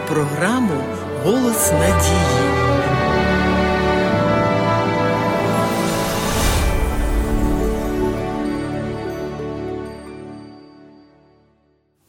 програму Голос надії.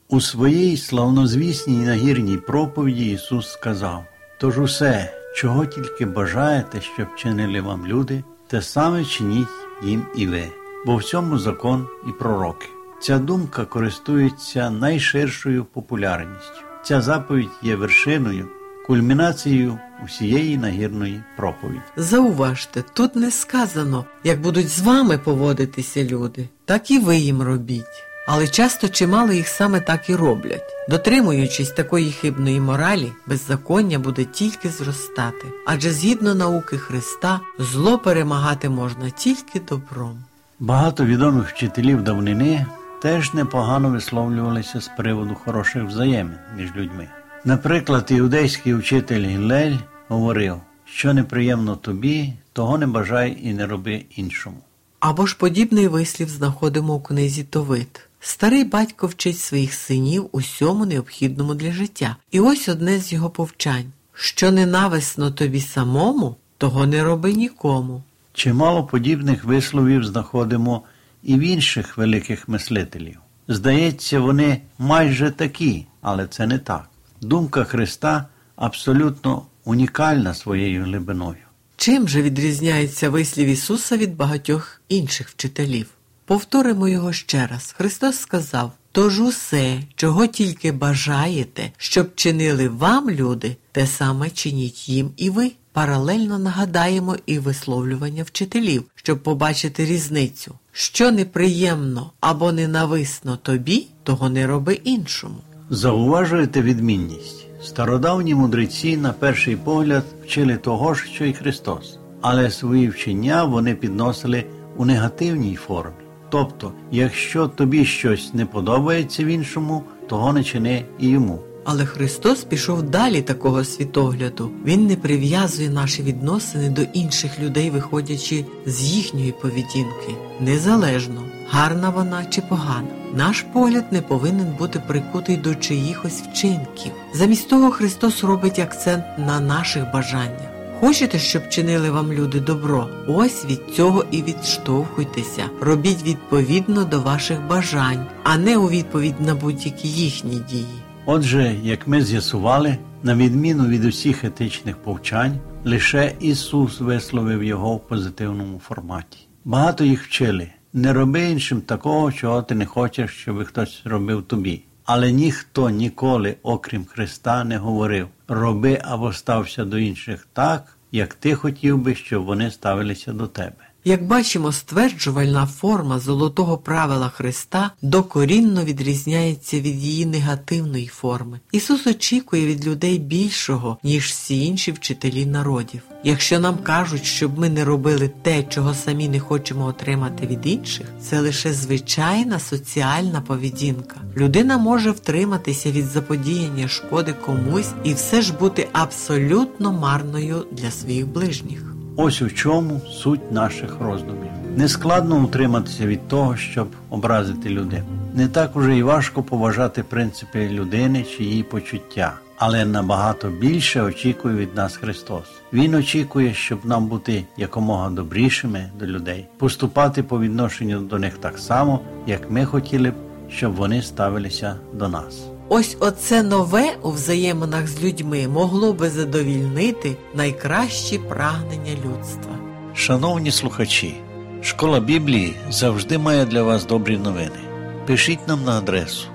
У своїй славнозвісній нагірній проповіді Ісус сказав: Тож усе, чого тільки бажаєте, щоб чинили вам люди, те саме чиніть їм і ви, бо в цьому закон і пророки. Ця думка користується найширшою популярністю. Ця заповідь є вершиною, кульмінацією усієї нагірної проповіді. Зауважте, тут не сказано, як будуть з вами поводитися люди, так і ви їм робіть. Але часто чимало їх саме так і роблять. Дотримуючись такої хибної моралі, беззаконня буде тільки зростати, адже згідно науки Христа зло перемагати можна тільки добром. Багато відомих вчителів давнини теж непогано висловлювалися з приводу хороших взаємин між людьми. Наприклад, іудейський учитель Гілель говорив, що неприємно тобі, того не бажай і не роби іншому. Або ж подібний вислів знаходимо у книзі Товит. Старий батько вчить своїх синів усьому необхідному для життя. І ось одне з його повчань: що ненависно тобі самому, того не роби нікому. Чимало подібних висловів знаходимо і в інших великих мислителів. Здається, вони майже такі, але це не так. Думка Христа абсолютно унікальна своєю глибиною. Чим же відрізняється вислів Ісуса від багатьох інших вчителів? Повторимо його ще раз. Христос сказав: Тож усе, чого тільки бажаєте, щоб чинили вам люди, те саме чиніть їм і ви. Паралельно нагадаємо і висловлювання вчителів, щоб побачити різницю. Що неприємно або ненависно тобі, того не роби іншому. Зауважуєте відмінність. Стародавні мудреці, на перший погляд, вчили того ж, що й Христос, але свої вчення вони підносили у негативній формі. Тобто, якщо тобі щось не подобається в іншому, того не чини і йому. Але Христос пішов далі такого світогляду. Він не прив'язує наші відносини до інших людей, виходячи з їхньої поведінки, незалежно, гарна вона чи погана. Наш погляд не повинен бути прикутий до чиїхось вчинків. Замість того Христос робить акцент на наших бажаннях. Хочете, щоб чинили вам люди добро? Ось від цього і відштовхуйтеся. Робіть відповідно до ваших бажань, а не у відповідь на будь-які їхні дії. Отже, як ми з'ясували, на відміну від усіх етичних повчань, лише Ісус висловив його в позитивному форматі. Багато їх вчили не роби іншим такого, чого ти не хочеш, щоб хтось робив тобі. Але ніхто ніколи, окрім Христа, не говорив роби або стався до інших так, як ти хотів би, щоб вони ставилися до тебе. Як бачимо, стверджувальна форма золотого правила Христа докорінно відрізняється від її негативної форми. Ісус очікує від людей більшого, ніж всі інші вчителі народів. Якщо нам кажуть, щоб ми не робили те, чого самі не хочемо отримати від інших, це лише звичайна соціальна поведінка. Людина може втриматися від заподіяння шкоди комусь і все ж бути абсолютно марною для своїх ближніх. Ось у чому суть наших роздумів. Нескладно утриматися від того, щоб образити людину. Не так уже й важко поважати принципи людини чи її почуття, але набагато більше очікує від нас Христос. Він очікує, щоб нам бути якомога добрішими до людей, поступати по відношенню до них так само, як ми хотіли б, щоб вони ставилися до нас. Ось оце нове у взаєминах з людьми могло би задовільнити найкращі прагнення людства. Шановні слухачі, школа Біблії завжди має для вас добрі новини. Пишіть нам на адресу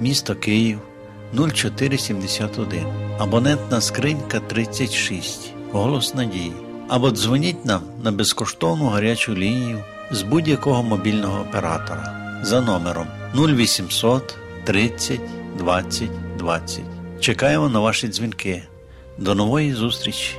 місто Київ 0471, абонентна скринька 36, голос надії. Або дзвоніть нам на безкоштовну гарячу лінію з будь-якого мобільного оператора за номером 0800 30 20 20. Чекаємо на ваші дзвінки. До нової зустрічі!